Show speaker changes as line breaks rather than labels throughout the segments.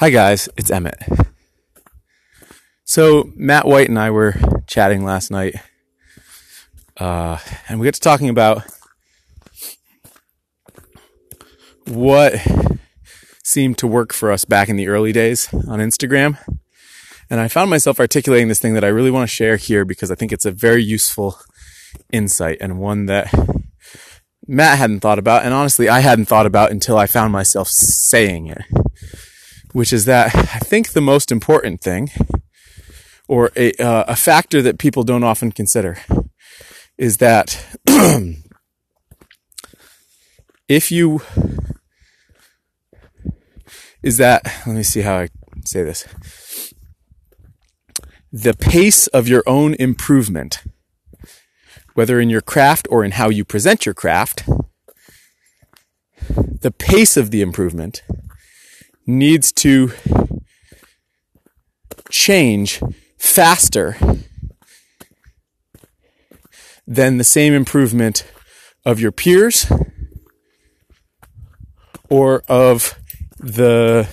Hi, guys, it's Emmett. So, Matt White and I were chatting last night, uh, and we got to talking about what seemed to work for us back in the early days on Instagram. And I found myself articulating this thing that I really want to share here because I think it's a very useful insight and one that Matt hadn't thought about, and honestly, I hadn't thought about until I found myself saying it. Which is that I think the most important thing, or a, uh, a factor that people don't often consider, is that if you, is that, let me see how I say this. The pace of your own improvement whether in your craft or in how you present your craft, the pace of the improvement needs to change faster than the same improvement of your peers or of the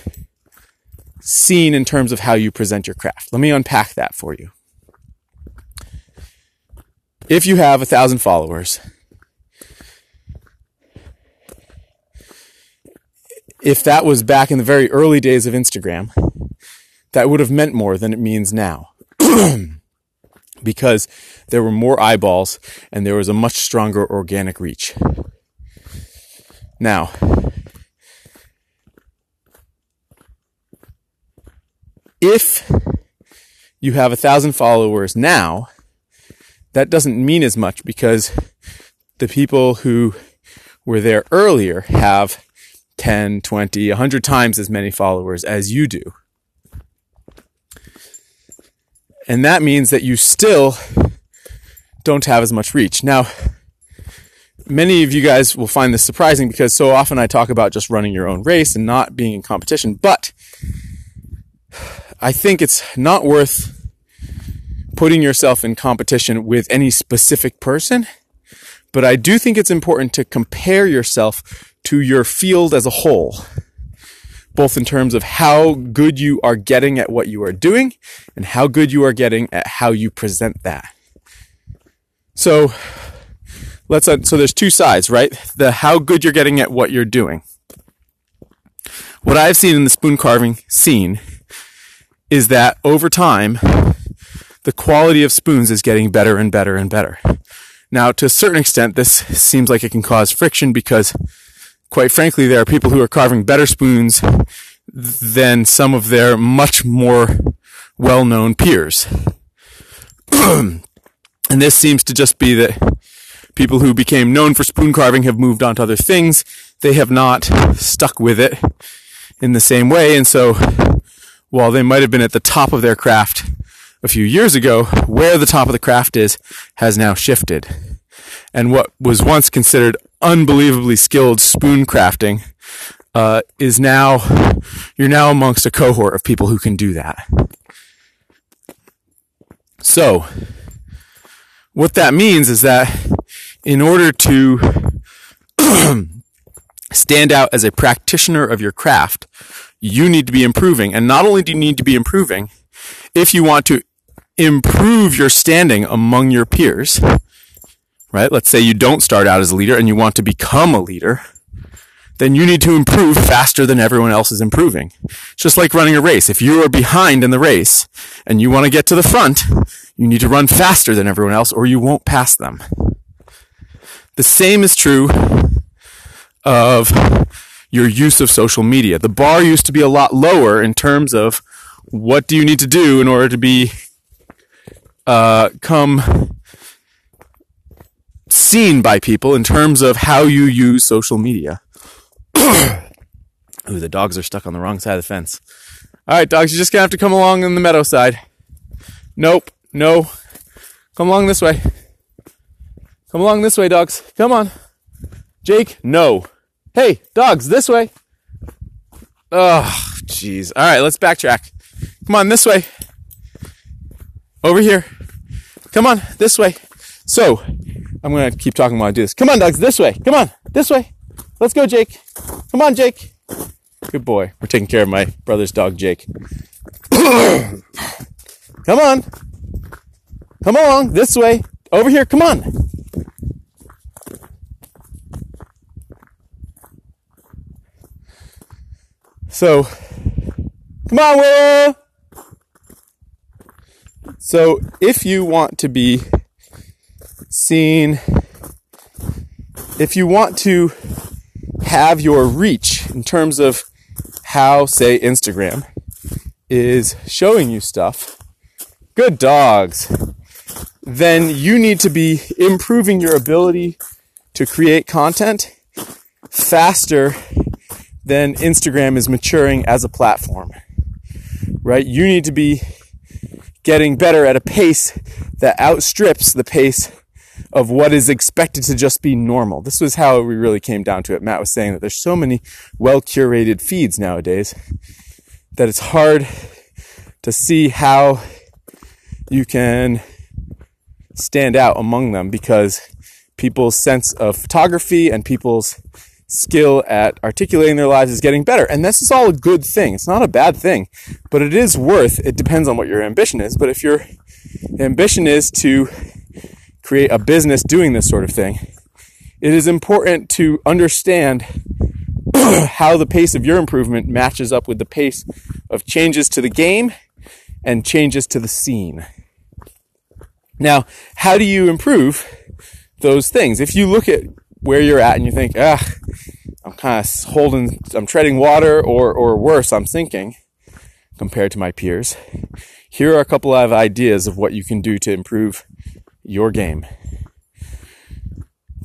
scene in terms of how you present your craft. Let me unpack that for you if you have a thousand followers, if that was back in the very early days of Instagram, that would have meant more than it means now. because there were more eyeballs and there was a much stronger organic reach. Now, if you have a thousand followers now, that doesn't mean as much because the people who were there earlier have 10, 20, 100 times as many followers as you do. And that means that you still don't have as much reach. Now, many of you guys will find this surprising because so often I talk about just running your own race and not being in competition, but I think it's not worth putting yourself in competition with any specific person, but I do think it's important to compare yourself to your field as a whole, both in terms of how good you are getting at what you are doing and how good you are getting at how you present that. So, let's, uh, so there's two sides, right? The how good you're getting at what you're doing. What I've seen in the spoon carving scene is that over time, the quality of spoons is getting better and better and better. Now, to a certain extent, this seems like it can cause friction because, quite frankly, there are people who are carving better spoons than some of their much more well-known peers. and this seems to just be that people who became known for spoon carving have moved on to other things. They have not stuck with it in the same way. And so while they might have been at the top of their craft a few years ago, where the top of the craft is, has now shifted. And what was once considered unbelievably skilled spoon crafting uh, is now, you're now amongst a cohort of people who can do that. So, what that means is that in order to stand out as a practitioner of your craft, you need to be improving. And not only do you need to be improving, if you want to improve your standing among your peers, right? Let's say you don't start out as a leader and you want to become a leader, then you need to improve faster than everyone else is improving. It's just like running a race. If you are behind in the race and you want to get to the front, you need to run faster than everyone else or you won't pass them. The same is true of your use of social media. The bar used to be a lot lower in terms of what do you need to do in order to be uh, come seen by people in terms of how you use social media. Ooh, the dogs are stuck on the wrong side of the fence. All right, dogs, you're just gonna have to come along on the meadow side. Nope, no. Come along this way. Come along this way, dogs. Come on. Jake, no. Hey, dogs, this way. Oh, jeez. All right, let's backtrack. Come on, this way. Over here. Come on, this way. So, I'm gonna keep talking while I do this. Come on, dogs, this way. Come on, this way. Let's go, Jake. Come on, Jake. Good boy. We're taking care of my brother's dog, Jake. Come on. Come along. This way. Over here. Come on. So, come on, Willow. So, if you want to be seen, if you want to have your reach in terms of how, say, Instagram is showing you stuff, good dogs, then you need to be improving your ability to create content faster than Instagram is maturing as a platform. Right? You need to be getting better at a pace that outstrips the pace of what is expected to just be normal. This was how we really came down to it. Matt was saying that there's so many well curated feeds nowadays that it's hard to see how you can stand out among them because people's sense of photography and people's skill at articulating their lives is getting better. And this is all a good thing. It's not a bad thing, but it is worth, it depends on what your ambition is. But if your ambition is to create a business doing this sort of thing, it is important to understand how the pace of your improvement matches up with the pace of changes to the game and changes to the scene. Now, how do you improve those things? If you look at where you're at and you think, ah, I'm kind of holding, I'm treading water, or, or worse, I'm sinking compared to my peers, here are a couple of ideas of what you can do to improve your game.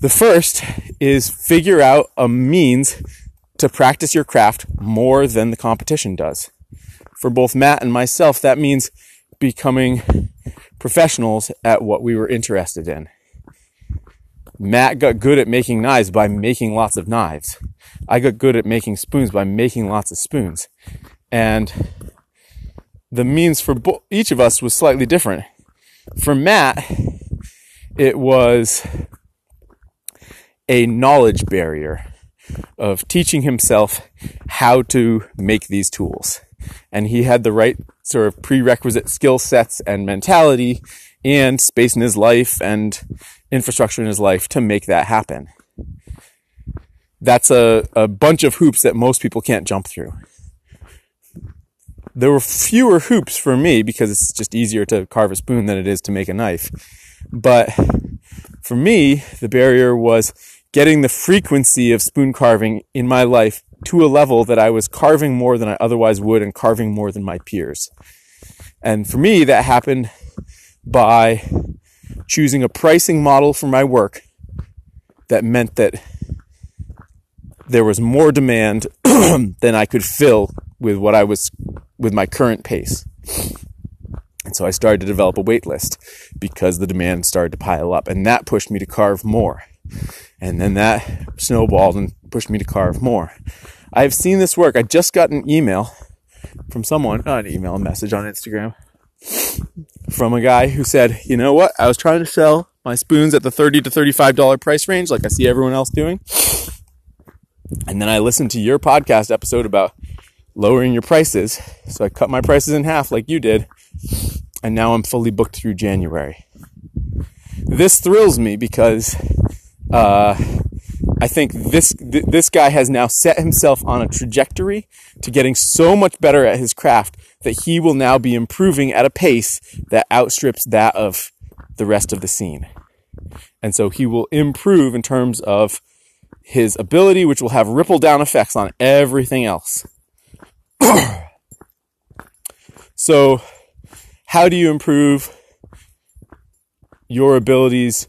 The first is figure out a means to practice your craft more than the competition does. For both Matt and myself, that means becoming professionals at what we were interested in. Matt got good at making knives by making lots of knives. I got good at making spoons by making lots of spoons. And the means for bo- each of us was slightly different. For Matt, it was a knowledge barrier of teaching himself how to make these tools. And he had the right sort of prerequisite skill sets and mentality and space in his life and infrastructure in his life to make that happen. That's a, a bunch of hoops that most people can't jump through. There were fewer hoops for me because it's just easier to carve a spoon than it is to make a knife. But for me, the barrier was getting the frequency of spoon carving in my life to a level that I was carving more than I otherwise would and carving more than my peers. And for me, that happened by choosing a pricing model for my work that meant that there was more demand than I could fill with what I was with my current pace. And so I started to develop a wait list because the demand started to pile up and that pushed me to carve more. And then that snowballed and pushed me to carve more. I've seen this work. I just got an email from someone, not an email, a message on Instagram from a guy who said, you know what? I was trying to sell my spoons at the 30 to $35 price range, like I see everyone else doing. And then I listened to your podcast episode about lowering your prices. So I cut my prices in half like you did. And now I'm fully booked through January. This thrills me because, uh, I think this th- this guy has now set himself on a trajectory to getting so much better at his craft that he will now be improving at a pace that outstrips that of the rest of the scene. And so he will improve in terms of his ability, which will have ripple down effects on everything else. so, how do you improve your abilities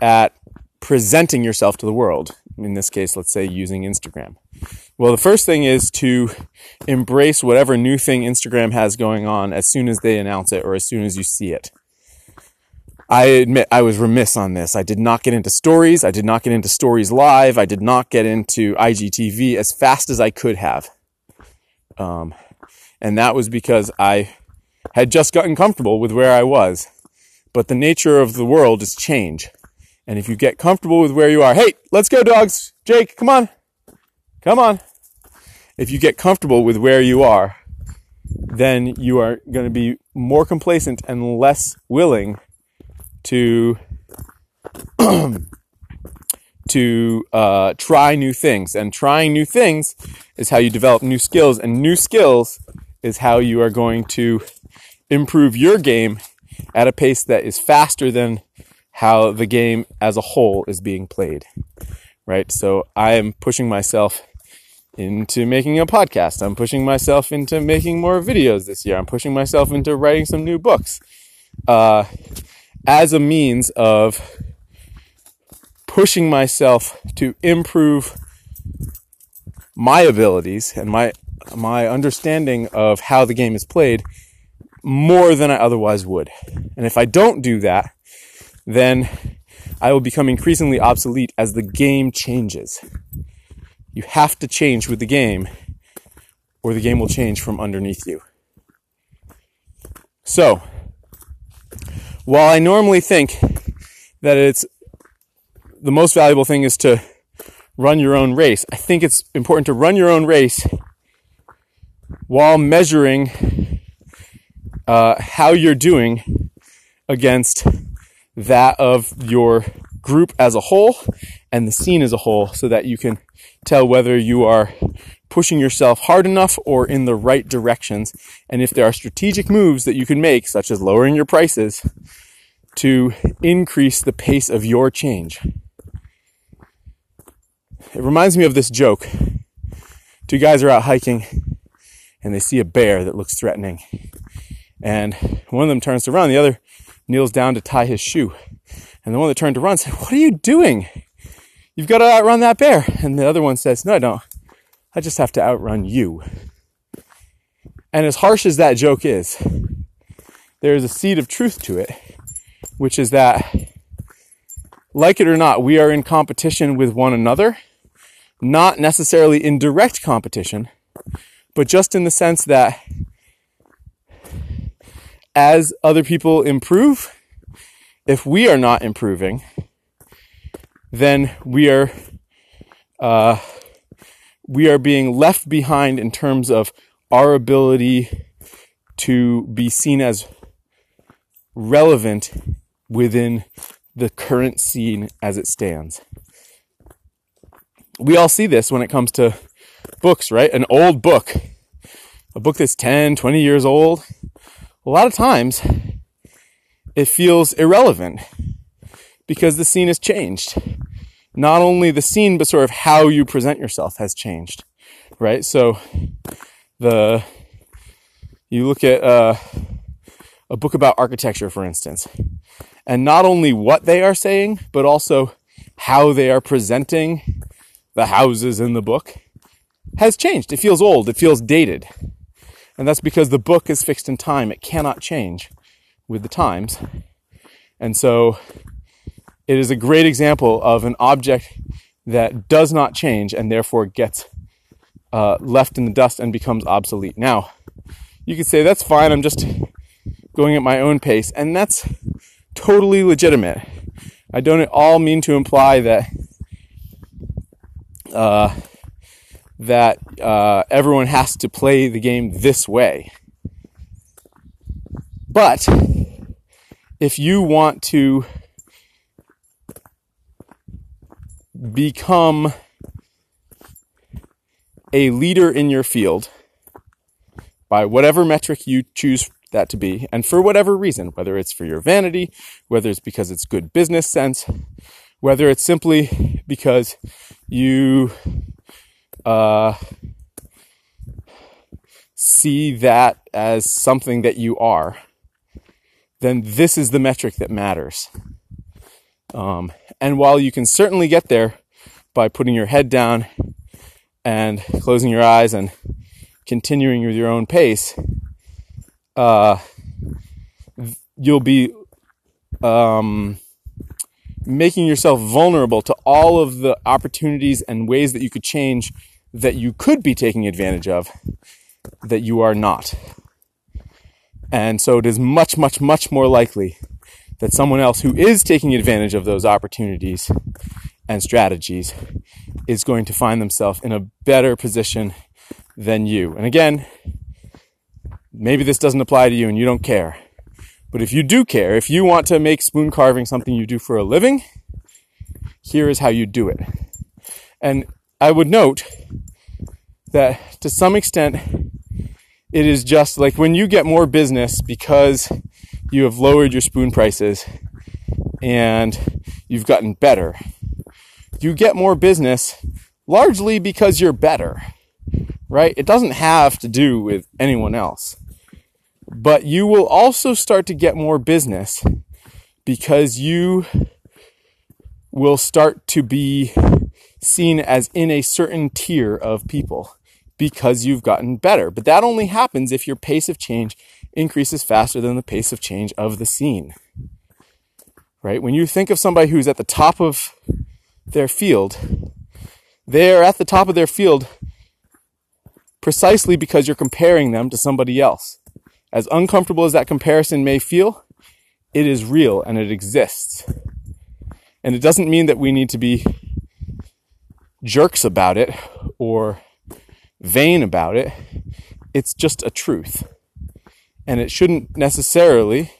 at presenting yourself to the world? in this case, let's say using Instagram? Well, the first thing is to embrace whatever new thing Instagram has going on as soon as they announce it or as soon as you see it. I admit I was remiss on this. I did not get into stories. I did not get into stories live. I did not get into IGTV as fast as I could have. Um, and that was because I had just gotten comfortable with where I was. But the nature of the world is change. And if you get comfortable with where you are, hey, let's go, dogs. Jake, come on. Come on. if you get comfortable with where you are, then you are going to be more complacent and less willing to to uh, try new things. And trying new things is how you develop new skills, and new skills is how you are going to improve your game at a pace that is faster than how the game as a whole is being played. Right? So I am pushing myself into making a podcast. I'm pushing myself into making more videos this year. I'm pushing myself into writing some new books uh, as a means of pushing myself to improve my abilities and my my understanding of how the game is played more than I otherwise would. And if I don't do that, then I will become increasingly obsolete as the game changes. You have to change with the game, or the game will change from underneath you. So, while I normally think that it's the most valuable thing is to run your own race, I think it's important to run your own race while measuring uh, how you're doing against that of your group as a whole and the scene as a whole so that you can tell whether you are pushing yourself hard enough or in the right directions. And if there are strategic moves that you can make, such as lowering your prices, to increase the pace of your change. It reminds me of this joke. Two guys are out hiking and they see a bear that looks threatening. And one of them turns to run, the other kneels down to tie his shoe. And the one that turned to run said, What are you doing? You've got to outrun that bear. And the other one says, No, I don't. I just have to outrun you. And as harsh as that joke is, there is a seed of truth to it, which is that, like it or not, we are in competition with one another, not necessarily in direct competition, but just in the sense that as other people improve, if we are not improving, then we are uh, we are being left behind in terms of our ability to be seen as relevant within the current scene as it stands. We all see this when it comes to books, right? An old book, a book that's 10, 20 years old, a lot of times it feels irrelevant because the scene has changed. Not only the scene, but sort of how you present yourself has changed, right? So the, you look at uh, a book about architecture, for instance, and not only what they are saying, but also how they are presenting the houses in the book has changed. It feels old. It feels dated. And that's because the book is fixed in time. It cannot change with the times. And so it is a great example of an object that does not change and therefore gets uh, left in the dust and becomes obsolete. Now, you could say, that's fine, I'm just going at my own pace. And that's totally legitimate. I don't at all mean to imply that uh, that uh, everyone has to play the game this way. But if you want to become a leader in your field by whatever metric you choose that to be, and for whatever reason, whether it's for your vanity, whether it's because it's good business sense, whether it's simply because you uh, see that as something that you are, then this is the metric that matters. Um, and while you can certainly get there by putting your head down and closing your eyes and continuing with your own pace, uh, you'll be um, making yourself vulnerable to all of the opportunities and ways that you could change that you could be taking advantage of that you are not. And so it is much, much, much more likely that someone else who is taking advantage of those opportunities and strategies is going to find themselves in a better position than you. And again, maybe this doesn't apply to you and you don't care. But if you do care, if you want to make spoon carving something you do for a living, here is how you do it. And I would note that to some extent, it is just like when you get more business because you have lowered your spoon prices and you've gotten better. You get more business largely because you're better, right? It doesn't have to do with anyone else. But you will also start to get more business because you will start to be seen as in a certain tier of people because you've gotten better. But that only happens if your pace of change increases faster than the pace of change of the scene. Right? When you think of somebody who's at the top of their field, they're at the top of their field precisely because you're comparing them to somebody else. As uncomfortable as that comparison may feel, it is real and it exists. And it doesn't mean that we need to be jerks about it or vain about it. It's just a truth. And it shouldn't necessarily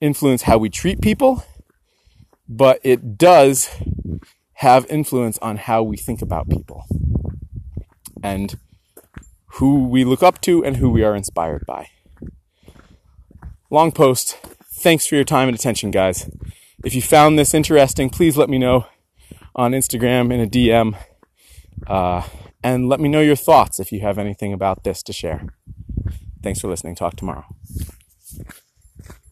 influence how we treat people, but it does have influence on how we think about people and who we look up to and who we are inspired by. Long post. Thanks for your time and attention, guys. If you found this interesting, please let me know on Instagram in a DM. Uh, and let me know your thoughts if you have anything about this to share. Thanks for listening. Talk tomorrow.